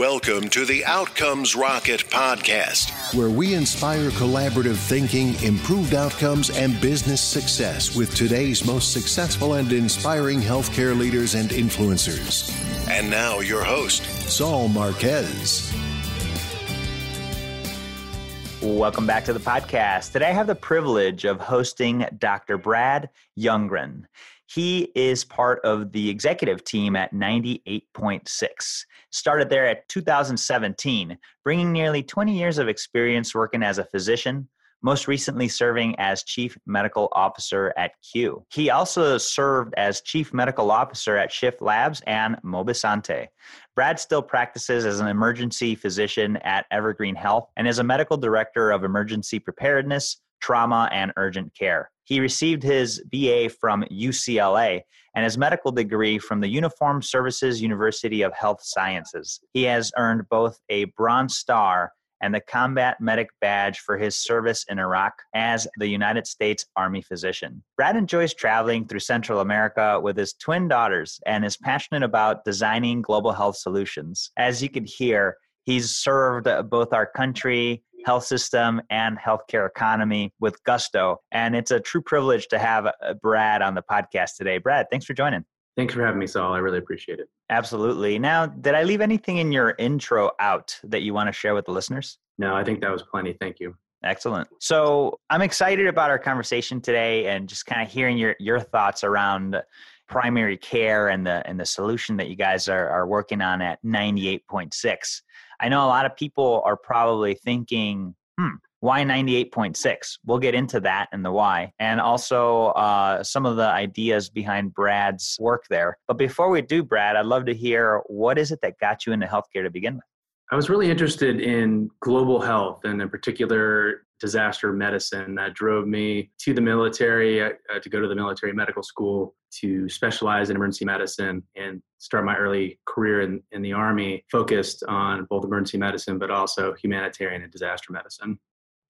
Welcome to the Outcomes Rocket podcast, where we inspire collaborative thinking, improved outcomes, and business success with today's most successful and inspiring healthcare leaders and influencers. And now, your host, Saul Marquez. Welcome back to the podcast. Today I have the privilege of hosting Dr. Brad Younggren. He is part of the executive team at 98.6. Started there at 2017, bringing nearly 20 years of experience working as a physician, most recently serving as Chief Medical Officer at Q. He also served as Chief Medical Officer at Shift Labs and Mobisante. Brad still practices as an emergency physician at Evergreen Health and is a medical director of emergency preparedness, trauma, and urgent care. He received his BA from UCLA and his medical degree from the Uniformed Services University of Health Sciences. He has earned both a Bronze Star and the Combat Medic Badge for his service in Iraq as the United States Army physician. Brad enjoys traveling through Central America with his twin daughters and is passionate about designing global health solutions. As you can hear, he's served both our country health system and healthcare economy with gusto. And it's a true privilege to have uh, Brad on the podcast today. Brad, thanks for joining. Thanks for having me, Saul. I really appreciate it. Absolutely. Now, did I leave anything in your intro out that you want to share with the listeners? No, I think that was plenty. Thank you. Excellent. So I'm excited about our conversation today and just kind of hearing your, your thoughts around primary care and the and the solution that you guys are, are working on at 98.6. I know a lot of people are probably thinking, hmm, why 98.6? We'll get into that and the why, and also uh, some of the ideas behind Brad's work there. But before we do, Brad, I'd love to hear what is it that got you into healthcare to begin with? I was really interested in global health and, in particular, disaster medicine. That drove me to the military uh, to go to the military medical school to specialize in emergency medicine and start my early career in, in the Army, focused on both emergency medicine but also humanitarian and disaster medicine.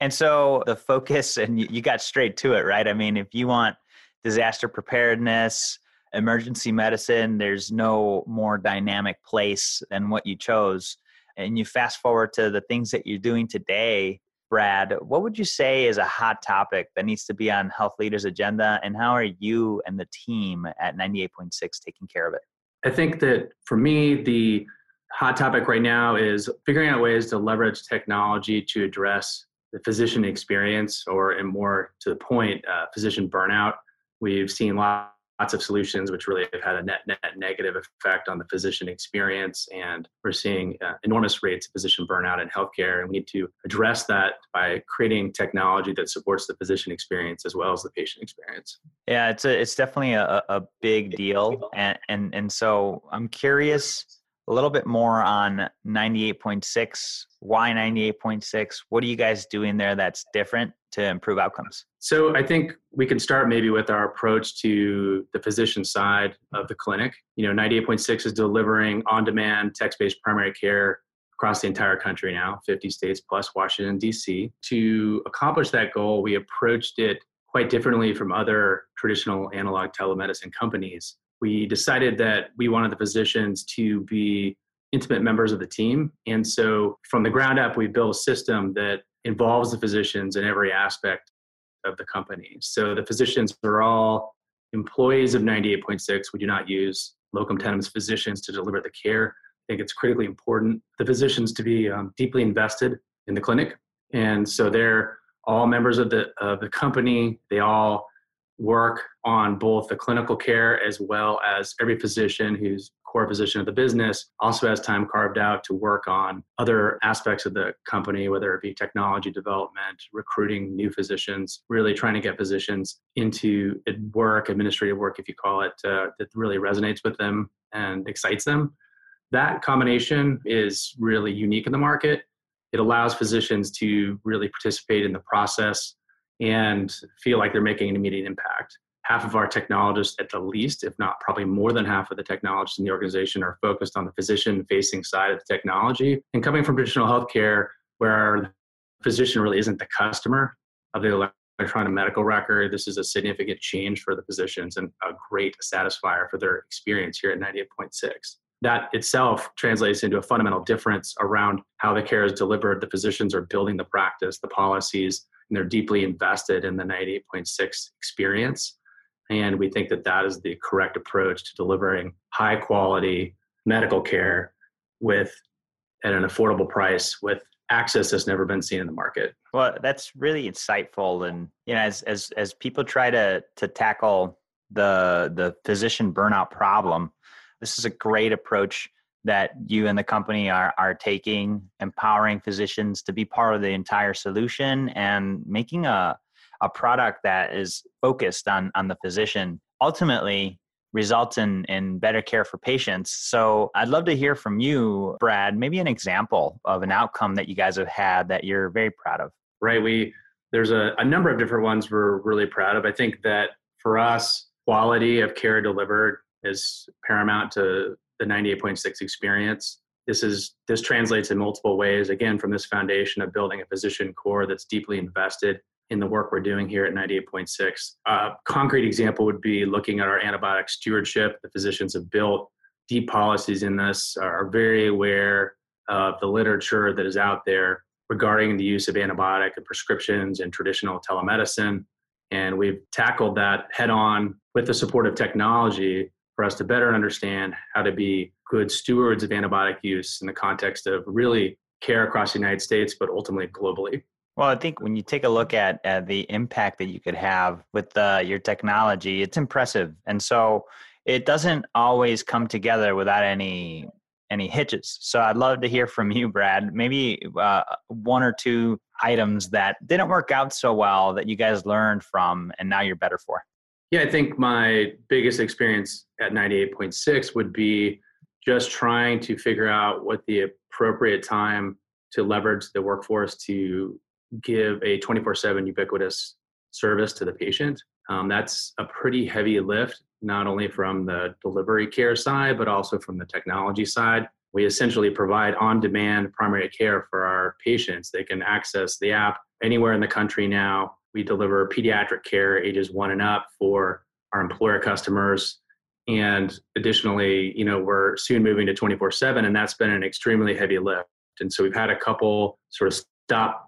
And so the focus, and you got straight to it, right? I mean, if you want disaster preparedness, emergency medicine, there's no more dynamic place than what you chose and you fast forward to the things that you're doing today, Brad, what would you say is a hot topic that needs to be on health leaders' agenda, and how are you and the team at 98.6 taking care of it? I think that for me, the hot topic right now is figuring out ways to leverage technology to address the physician experience, or, and more to the point, uh, physician burnout. We've seen lots lots of solutions which really have had a net net negative effect on the physician experience. And we're seeing uh, enormous rates of physician burnout in healthcare. And we need to address that by creating technology that supports the physician experience as well as the patient experience. Yeah it's a, it's definitely a, a big deal. And, and and so i'm curious a little bit more on 98.6 why 98.6 what are you guys doing there that's different to improve outcomes? So i think we can start maybe with our approach to the physician side of the clinic. You know 98.6 is delivering on-demand text-based primary care across the entire country now 50 states plus washington d.c to accomplish that goal we approached it quite differently from other traditional analog telemedicine companies we decided that we wanted the physicians to be intimate members of the team. And so from the ground up, we built a system that involves the physicians in every aspect of the company. So the physicians are all employees of 98.6. We do not use locum tenens physicians to deliver the care. I think it's critically important the physicians to be um, deeply invested in the clinic. And so they're all members of the of the company. They all work on both the clinical care as well as every physician who's core position of the business also has time carved out to work on other aspects of the company whether it be technology development recruiting new physicians really trying to get physicians into work administrative work if you call it uh, that really resonates with them and excites them. That combination is really unique in the market. It allows physicians to really participate in the process and feel like they're making an immediate impact. Half of our technologists, at the least, if not probably more than half of the technologists in the organization, are focused on the physician facing side of the technology. And coming from traditional healthcare, where the physician really isn't the customer of the electronic medical record, this is a significant change for the physicians and a great satisfier for their experience here at 98.6. that itself translates into a fundamental difference around how the care is delivered. The physicians are building the practice, the policies, and they're deeply invested in the 98.6 experience. And we think that that is the correct approach to delivering high quality medical care with at an affordable price with access that's never been seen in the market. Well, that's really insightful. And you know, as as as people try to to tackle the the physician burnout problem, this is a great approach that you and the company are are taking, empowering physicians to be part of the entire solution and making a a product that is focused on on the physician. Ultimately, results in in better care for patients. So I'd love to hear from you, Brad, maybe an example of an outcome that you guys have had that you're very proud of. Right. We there's a, a number of different ones we're really proud of. I think that for us, quality of care delivered is paramount to the 98.6 experience. This is this translates in multiple ways. Again, from this foundation of building a physician core that's deeply invested in the work we're doing here at 98.6. A concrete example would be looking at our antibiotic stewardship. The physicians have built deep policies in this, are very aware of the literature that is out there regarding the use of antibiotic and prescriptions in traditional telemedicine. And we've tackled that head on with the support of technology for us to better understand how to be good stewards of antibiotic use in the context of really care across the United States, but ultimately globally. Well, I think when you take a look at, at the impact that you could have with uh, your technology, it's impressive. And so it doesn't always come together without any any hitches. So I'd love to hear from you, Brad. Maybe uh, one or two items that didn't work out so well that you guys learned from, and now you're better for. Yeah, I think my biggest experience at 98.6 would be just trying to figure out what the appropriate time to leverage the workforce to give a 24 7 ubiquitous service to the patient. Um, that's a pretty heavy lift, not only from the delivery care side, but also from the technology side. We essentially provide on demand primary care for our patients. They can access the app anywhere in the country now. We deliver pediatric care ages one and up for our employer customers. And additionally, you know, we're soon moving to 24 7, and that's been an extremely heavy lift. And so we've had a couple sort of stop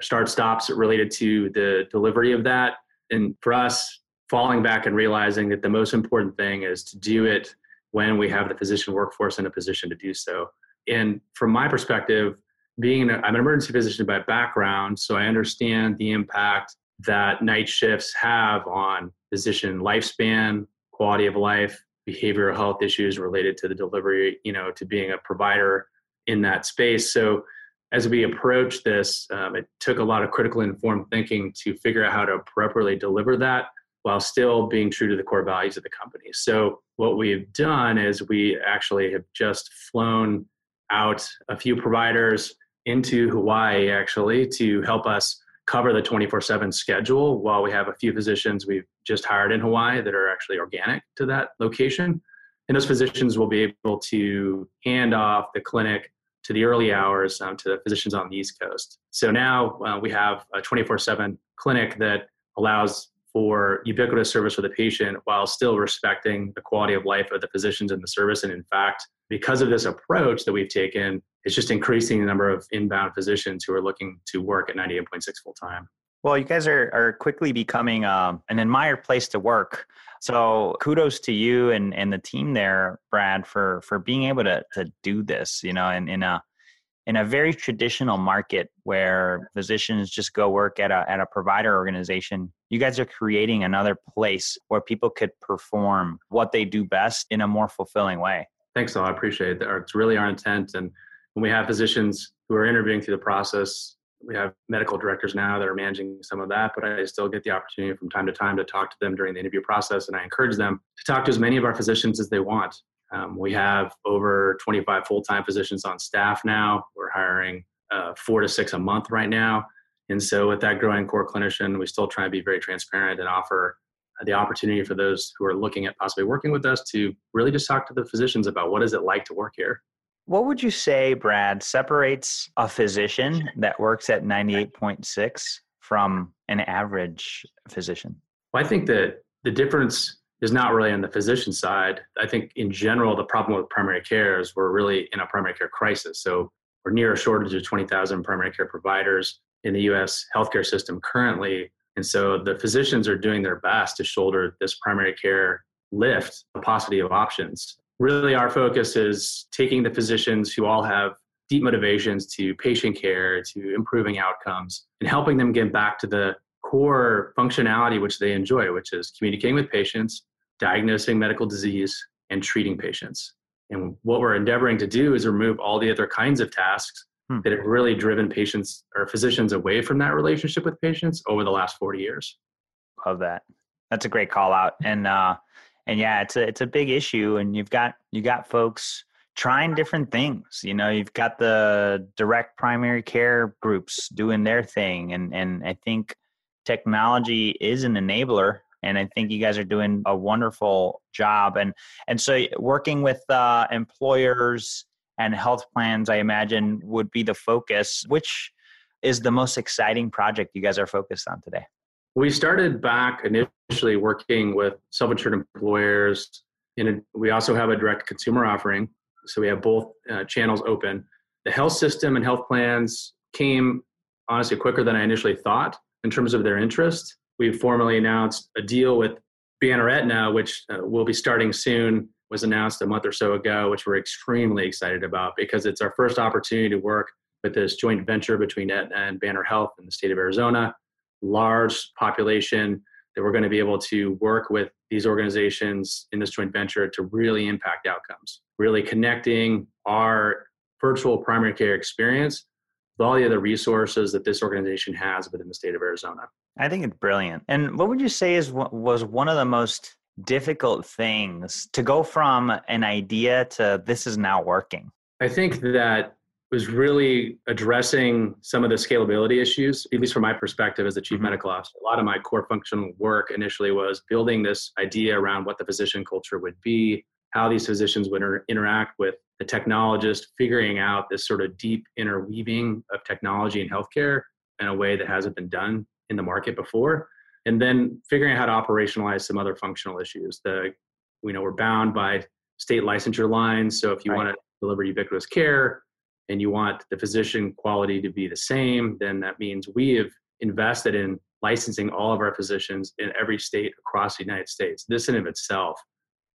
start stops related to the delivery of that. And for us, falling back and realizing that the most important thing is to do it when we have the physician workforce in a position to do so. And from my perspective, being I'm an emergency physician by background, so I understand the impact that night shifts have on physician lifespan, quality of life, behavioral health issues related to the delivery, you know, to being a provider in that space. So as we approach this, um, it took a lot of critical informed thinking to figure out how to appropriately deliver that while still being true to the core values of the company. So, what we've done is we actually have just flown out a few providers into Hawaii actually to help us cover the 24 7 schedule while we have a few physicians we've just hired in Hawaii that are actually organic to that location. And those physicians will be able to hand off the clinic to the early hours um, to the physicians on the East Coast. So now uh, we have a 24 7 clinic that allows for ubiquitous service for the patient while still respecting the quality of life of the physicians in the service. And in fact, because of this approach that we've taken, it's just increasing the number of inbound physicians who are looking to work at 98.6 full time. Well, you guys are, are quickly becoming um, an admired place to work. So kudos to you and, and the team there, Brad, for for being able to to do this. You know, in, in a in a very traditional market where physicians just go work at a at a provider organization, you guys are creating another place where people could perform what they do best in a more fulfilling way. Thanks, Saul. I appreciate that. It's really our intent. And when we have physicians who are interviewing through the process, we have medical directors now that are managing some of that, but I still get the opportunity from time to time to talk to them during the interview process. And I encourage them to talk to as many of our physicians as they want. Um, we have over 25 full time physicians on staff now. We're hiring uh, four to six a month right now. And so, with that growing core clinician, we still try to be very transparent and offer the opportunity for those who are looking at possibly working with us to really just talk to the physicians about what is it like to work here. What would you say, Brad, separates a physician that works at 98.6 from an average physician? Well, I think that the difference is not really on the physician side. I think in general, the problem with primary care is we're really in a primary care crisis. So we're near a shortage of 20,000 primary care providers in the US healthcare system currently. And so the physicians are doing their best to shoulder this primary care lift, a paucity of options. Really, our focus is taking the physicians who all have deep motivations to patient care, to improving outcomes, and helping them get back to the core functionality which they enjoy, which is communicating with patients, diagnosing medical disease, and treating patients. And what we're endeavoring to do is remove all the other kinds of tasks hmm. that have really driven patients or physicians away from that relationship with patients over the last 40 years. Love that. That's a great call out. And uh and yeah, it's a it's a big issue and you've got you got folks trying different things. You know, you've got the direct primary care groups doing their thing and and I think technology is an enabler and I think you guys are doing a wonderful job. And and so working with uh, employers and health plans, I imagine, would be the focus. Which is the most exciting project you guys are focused on today? We started back initially working with self-insured employers. And we also have a direct consumer offering, so we have both uh, channels open. The health system and health plans came honestly quicker than I initially thought in terms of their interest we formally announced a deal with Banner Aetna, which uh, will be starting soon, was announced a month or so ago, which we're extremely excited about because it's our first opportunity to work with this joint venture between Aetna and Banner Health in the state of Arizona. Large population that we're going to be able to work with these organizations in this joint venture to really impact outcomes, really connecting our virtual primary care experience with all the other resources that this organization has within the state of Arizona. I think it's brilliant. And what would you say is was one of the most difficult things to go from an idea to this is now working? I think that was really addressing some of the scalability issues, at least from my perspective as the chief mm-hmm. medical officer. A lot of my core functional work initially was building this idea around what the physician culture would be, how these physicians would inter- interact with the technologist, figuring out this sort of deep interweaving of technology and healthcare in a way that hasn't been done in the market before and then figuring out how to operationalize some other functional issues the you know we're bound by state licensure lines so if you right. want to deliver ubiquitous care and you want the physician quality to be the same then that means we have invested in licensing all of our physicians in every state across the united states this in of itself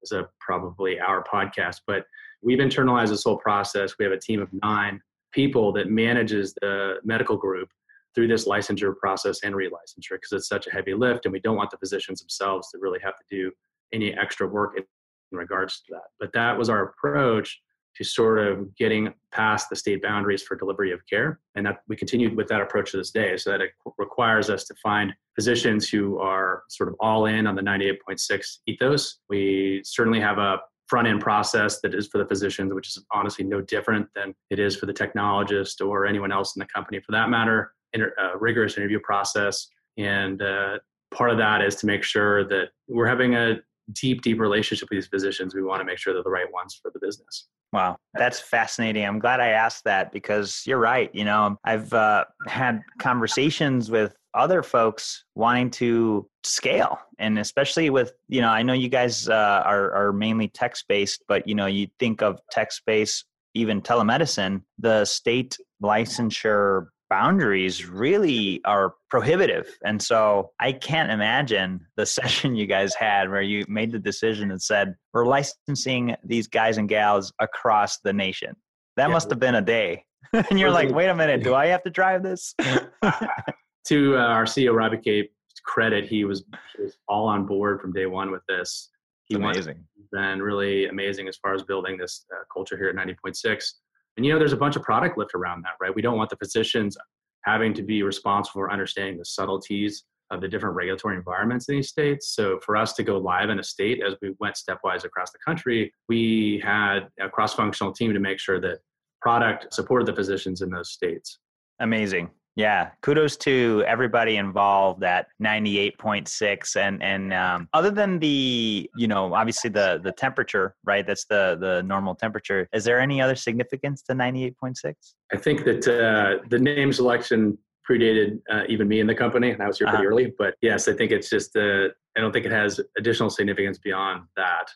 is a probably our podcast but we've internalized this whole process we have a team of nine people that manages the medical group through this licensure process and relicensure because it's such a heavy lift and we don't want the physicians themselves to really have to do any extra work in regards to that. But that was our approach to sort of getting past the state boundaries for delivery of care. And that we continued with that approach to this day. So that it requires us to find physicians who are sort of all in on the 98.6 ethos. We certainly have a front end process that is for the physicians, which is honestly no different than it is for the technologist or anyone else in the company for that matter inter, uh, rigorous interview process. And uh, part of that is to make sure that we're having a deep, deep relationship with these physicians. We want to make sure they're the right ones for the business. Wow, that's fascinating. I'm glad I asked that because you're right. You know, I've uh, had conversations with other folks wanting to scale, and especially with you know, I know you guys uh, are are mainly text based, but you know, you think of text based, even telemedicine. The state licensure boundaries really are prohibitive. And so I can't imagine the session you guys had where you made the decision and said, we're licensing these guys and gals across the nation. That yeah. must have been a day. and you're like, wait a minute, do I have to drive this? to uh, our CEO, Robbie Cape's credit, he was, he was all on board from day one with this. He amazing. Been really amazing as far as building this uh, culture here at 98.6 and you know, there's a bunch of product lift around that, right? We don't want the physicians having to be responsible for understanding the subtleties of the different regulatory environments in these states. So for us to go live in a state as we went stepwise across the country, we had a cross-functional team to make sure that product supported the physicians in those states. Amazing. Yeah, kudos to everybody involved at 98.6 and and um, other than the, you know, obviously the the temperature, right? That's the the normal temperature. Is there any other significance to 98.6? I think that uh, the name selection predated uh, even me in the company and I was here pretty uh-huh. early, but yes, I think it's just the I don't think it has additional significance beyond that.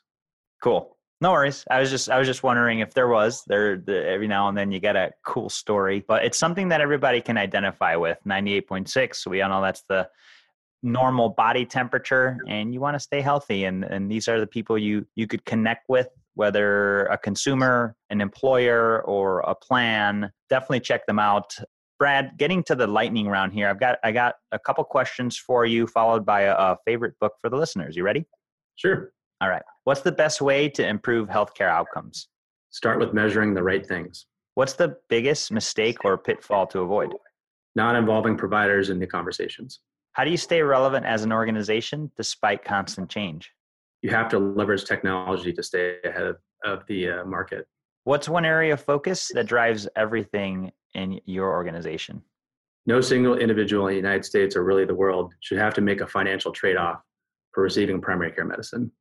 Cool. No worries. I was just I was just wondering if there was there the, every now and then you get a cool story, but it's something that everybody can identify with. Ninety eight point six. We all know that's the normal body temperature, and you want to stay healthy. And and these are the people you you could connect with, whether a consumer, an employer, or a plan. Definitely check them out. Brad, getting to the lightning round here, I've got I got a couple questions for you, followed by a, a favorite book for the listeners. You ready? Sure. All right. What's the best way to improve healthcare outcomes? Start with measuring the right things. What's the biggest mistake or pitfall to avoid? Not involving providers in the conversations. How do you stay relevant as an organization despite constant change? You have to leverage technology to stay ahead of, of the uh, market. What's one area of focus that drives everything in your organization? No single individual in the United States or really the world should have to make a financial trade off for receiving primary care medicine.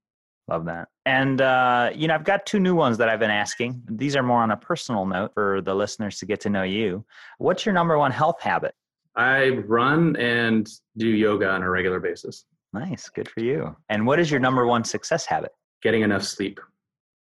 Love that. And, uh, you know, I've got two new ones that I've been asking. These are more on a personal note for the listeners to get to know you. What's your number one health habit? I run and do yoga on a regular basis. Nice. Good for you. And what is your number one success habit? Getting enough sleep.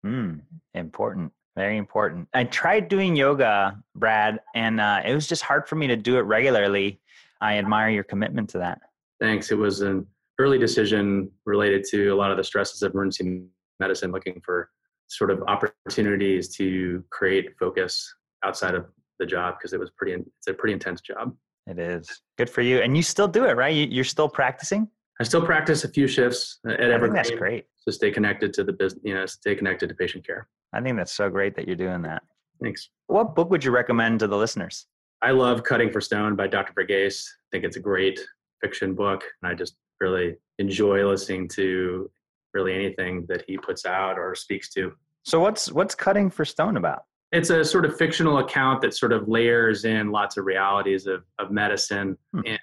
Hmm. Important. Very important. I tried doing yoga, Brad, and uh, it was just hard for me to do it regularly. I admire your commitment to that. Thanks. It was an early decision related to a lot of the stresses of emergency medicine, looking for sort of opportunities to create focus outside of the job because it was pretty. It's a pretty intense job. It is good for you, and you still do it, right? You're still practicing. I still practice a few shifts at Evergreen. That's great. To stay connected to the business, you know, stay connected to patient care. I think that's so great that you're doing that. Thanks. What book would you recommend to the listeners? I love Cutting for Stone by Dr. Verghese. I think it's a great fiction book, and I just really enjoy listening to really anything that he puts out or speaks to. So what's what's Cutting for Stone about? It's a sort of fictional account that sort of layers in lots of realities of, of medicine. Hmm. And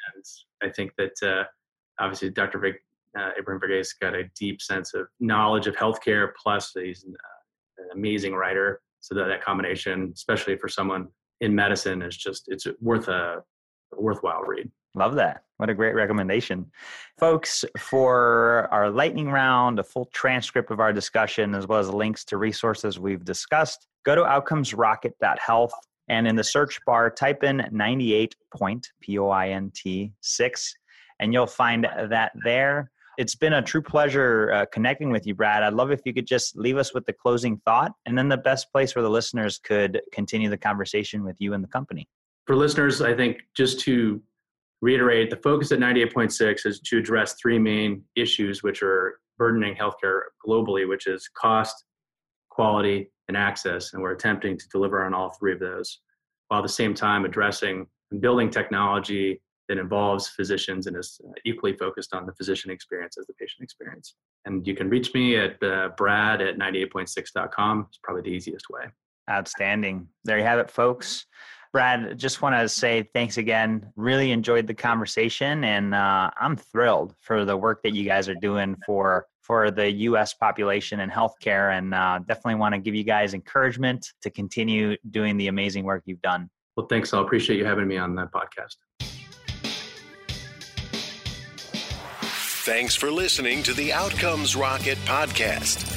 I think that uh, obviously Dr. Vic, uh, Abraham Verghese got a deep sense of knowledge of healthcare, plus he's an, uh, an amazing writer. So that, that combination, especially for someone in medicine, is just, it's worth a, a worthwhile read. Love that. What a great recommendation. Folks, for our lightning round, a full transcript of our discussion, as well as links to resources we've discussed, go to outcomesrocket.health and in the search bar, type in 98 point, P O I N T 6, and you'll find that there. It's been a true pleasure uh, connecting with you, Brad. I'd love if you could just leave us with the closing thought and then the best place where the listeners could continue the conversation with you and the company. For listeners, I think just to reiterate, the focus at 98.6 is to address three main issues which are burdening healthcare globally, which is cost, quality, and access. And we're attempting to deliver on all three of those while at the same time addressing and building technology that involves physicians and is equally focused on the physician experience as the patient experience. And you can reach me at uh, brad at 98.6.com. It's probably the easiest way. Outstanding. There you have it, folks. Brad, just want to say thanks again. Really enjoyed the conversation, and uh, I'm thrilled for the work that you guys are doing for for the U.S. population and healthcare, and uh, definitely want to give you guys encouragement to continue doing the amazing work you've done. Well, thanks. I appreciate you having me on that podcast. Thanks for listening to the Outcomes Rocket podcast.